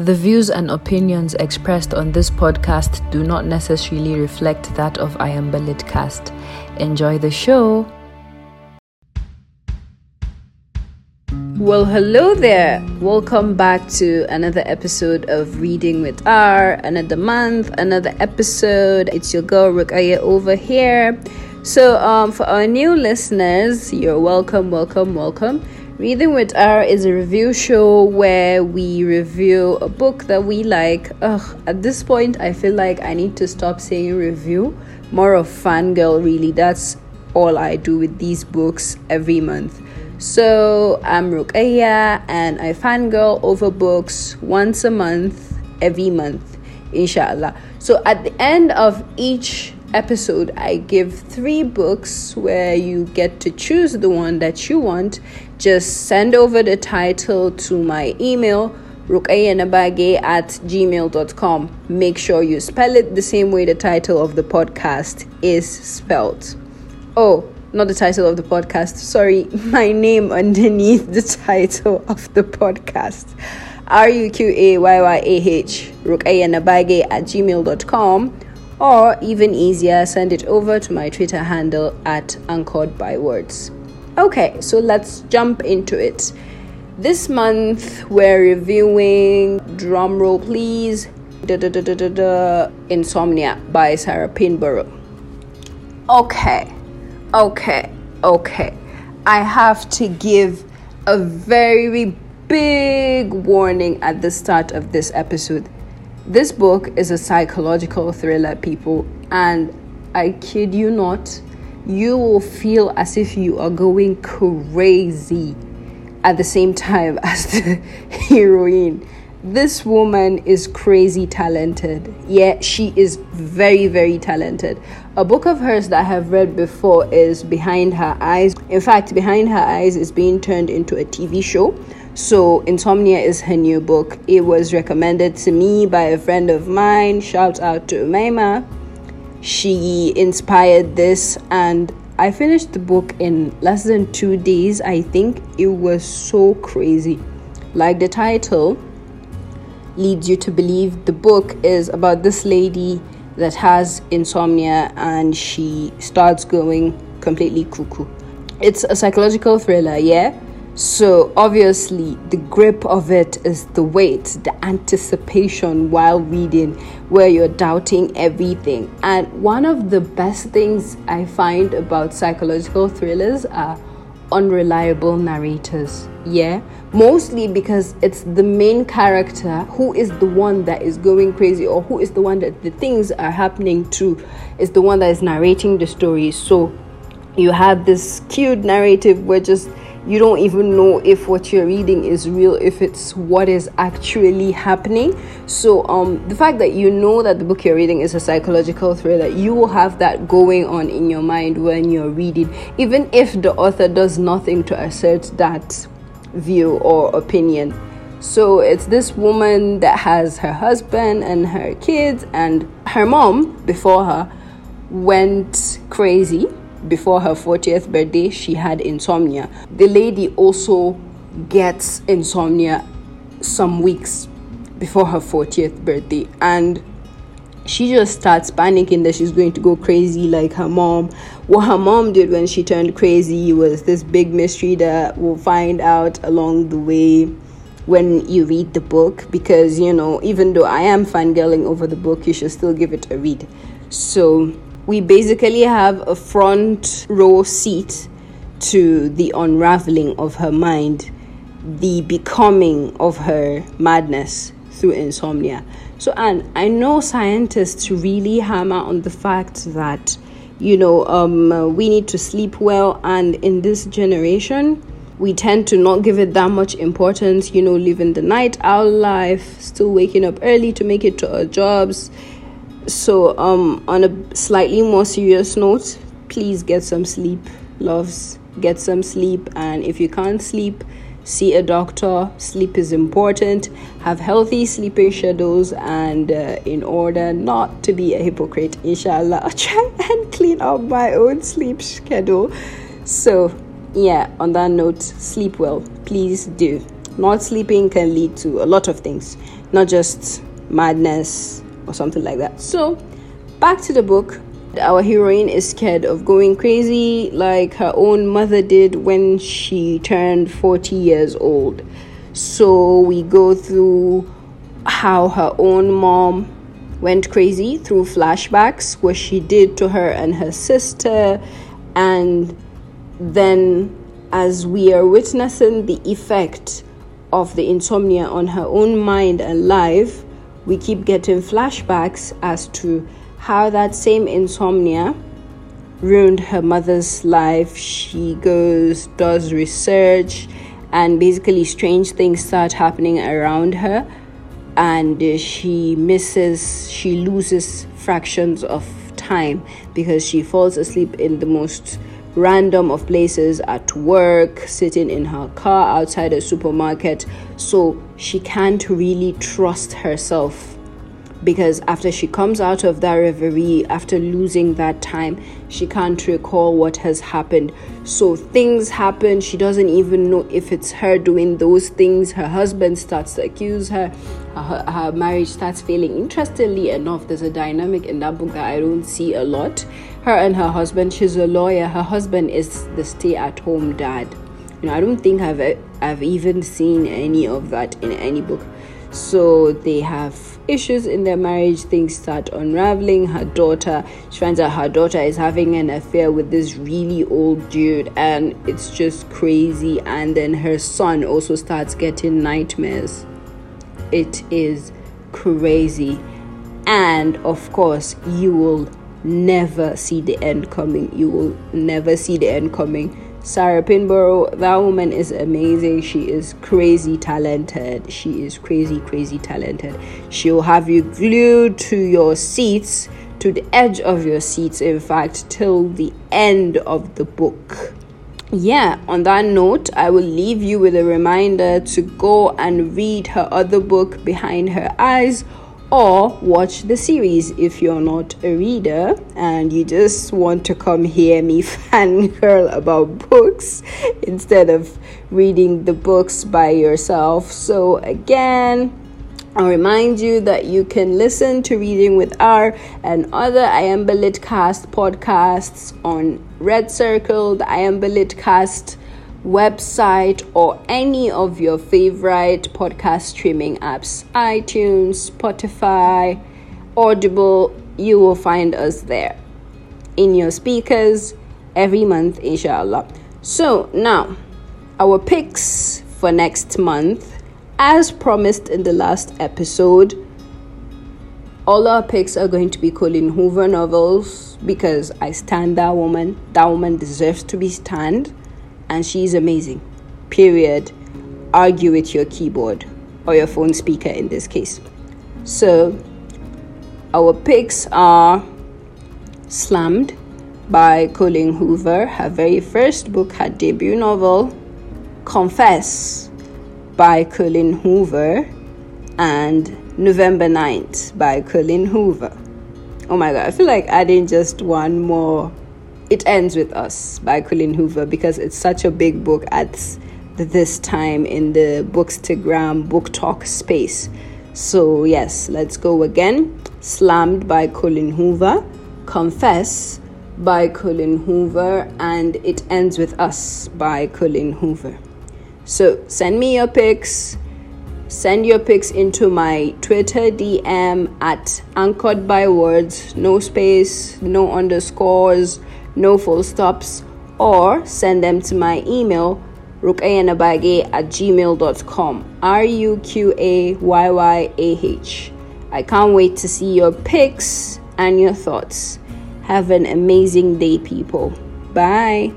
The views and opinions expressed on this podcast do not necessarily reflect that of I Am. Enjoy the show. Well, hello there. Welcome back to another episode of Reading with R. Another month, another episode. It's your girl Ruqayyah over here. So, um, for our new listeners, you're welcome, welcome, welcome. Reading with R is a review show where we review a book that we like. Ugh, at this point, I feel like I need to stop saying review. More of fangirl, really. That's all I do with these books every month. So I'm Ruqayyah and I fangirl over books once a month, every month, inshallah. So at the end of each episode, I give three books where you get to choose the one that you want. Just send over the title to my email, ruqayyahnabage at gmail.com. Make sure you spell it the same way the title of the podcast is spelled. Oh, not the title of the podcast, sorry, my name underneath the title of the podcast. R U Q A Y Y A H, ruqayyahnabage at gmail.com or even easier, send it over to my Twitter handle at Anchored by Words. Okay, so let's jump into it. This month we're reviewing, drumroll please, Insomnia by Sarah Pinborough. Okay, okay, okay. I have to give a very big warning at the start of this episode this book is a psychological thriller, people, and I kid you not, you will feel as if you are going crazy at the same time as the heroine. This woman is crazy talented. Yeah, she is very, very talented. A book of hers that I have read before is Behind Her Eyes. In fact, Behind Her Eyes is being turned into a TV show. So, Insomnia is her new book. It was recommended to me by a friend of mine. Shout out to Umaima. She inspired this, and I finished the book in less than two days. I think it was so crazy. Like the title leads you to believe, the book is about this lady that has insomnia and she starts going completely cuckoo. It's a psychological thriller, yeah? So, obviously, the grip of it is the weight, the anticipation while reading, where you're doubting everything. And one of the best things I find about psychological thrillers are unreliable narrators. Yeah, mostly because it's the main character who is the one that is going crazy, or who is the one that the things are happening to, is the one that is narrating the story. So, you have this cute narrative where just you don't even know if what you're reading is real if it's what is actually happening. So um the fact that you know that the book you're reading is a psychological thriller you will have that going on in your mind when you're reading even if the author does nothing to assert that view or opinion. So it's this woman that has her husband and her kids and her mom before her went crazy before her 40th birthday, she had insomnia. The lady also gets insomnia some weeks before her 40th birthday, and she just starts panicking that she's going to go crazy like her mom. What her mom did when she turned crazy was this big mystery that we'll find out along the way when you read the book because you know even though I am fangirling over the book you should still give it a read. So we basically have a front row seat to the unraveling of her mind, the becoming of her madness through insomnia. So, and I know scientists really hammer on the fact that, you know, um, we need to sleep well, and in this generation, we tend to not give it that much importance, you know, living the night owl life, still waking up early to make it to our jobs so um on a slightly more serious note please get some sleep loves. Get some sleep and if you can't sleep see a doctor. Sleep is important. Have healthy sleeping schedules and uh, in order not to be a hypocrite inshallah i'll try and clean up my own sleep schedule. So yeah on that note sleep well. Please do. Not sleeping can lead to a lot of things. Not just madness or something like that. So, back to the book. Our heroine is scared of going crazy like her own mother did when she turned 40 years old. So, we go through how her own mom went crazy through flashbacks, what she did to her and her sister, and then as we are witnessing the effect of the insomnia on her own mind and life, we keep getting flashbacks as to how that same insomnia ruined her mother's life. She goes, does research, and basically, strange things start happening around her, and she misses, she loses fractions of time because she falls asleep in the most random of places at work, sitting in her car outside a supermarket. So she can't really trust herself because after she comes out of that reverie, after losing that time, she can't recall what has happened. So things happen. She doesn't even know if it's her doing those things. Her husband starts to accuse her. Her, her marriage starts failing. Interestingly enough, there's a dynamic in that book that I don't see a lot. Her and her husband, she's a lawyer. Her husband is the stay at home dad. You know, I don't think I've, I've even seen any of that in any book. So they have issues in their marriage, things start unraveling. Her daughter, she finds out her daughter is having an affair with this really old dude, and it's just crazy. And then her son also starts getting nightmares. It is crazy. And of course, you will never see the end coming. You will never see the end coming Sarah Pinborough, that woman is amazing. She is crazy talented. She is crazy, crazy talented. She'll have you glued to your seats, to the edge of your seats, in fact, till the end of the book. Yeah, on that note, I will leave you with a reminder to go and read her other book, Behind Her Eyes or watch the series if you're not a reader and you just want to come hear me fangirl about books instead of reading the books by yourself. So, again, I'll remind you that you can listen to Reading with R and other I Am Cast podcasts on Red Circle, the I Am Cast website or any of your favorite podcast streaming apps iTunes, Spotify, Audible you will find us there in your speakers every month, inshallah. So, now our picks for next month, as promised in the last episode, all our picks are going to be Colleen Hoover novels because I stand that woman. That woman deserves to be stand and she's amazing. Period. Argue with your keyboard or your phone speaker in this case. So, our picks are Slammed by Colleen Hoover, her very first book, her debut novel, Confess by Colleen Hoover, and November 9th by Colleen Hoover. Oh my god, I feel like adding just one more it Ends With Us by Colleen Hoover because it's such a big book at this time in the bookstagram BookTok space. So, yes, let's go again. Slammed by Colleen Hoover, Confess by Colleen Hoover, and It Ends With Us by Colleen Hoover. So, send me your picks. Send your picks into my Twitter DM at anchored by words, no space, no underscores no full stops, or send them to my email ruqayyahnabage at gmail.com. R U Q A Y Y A H. I can't wait to see your picks and your thoughts. Have an amazing day, people. Bye.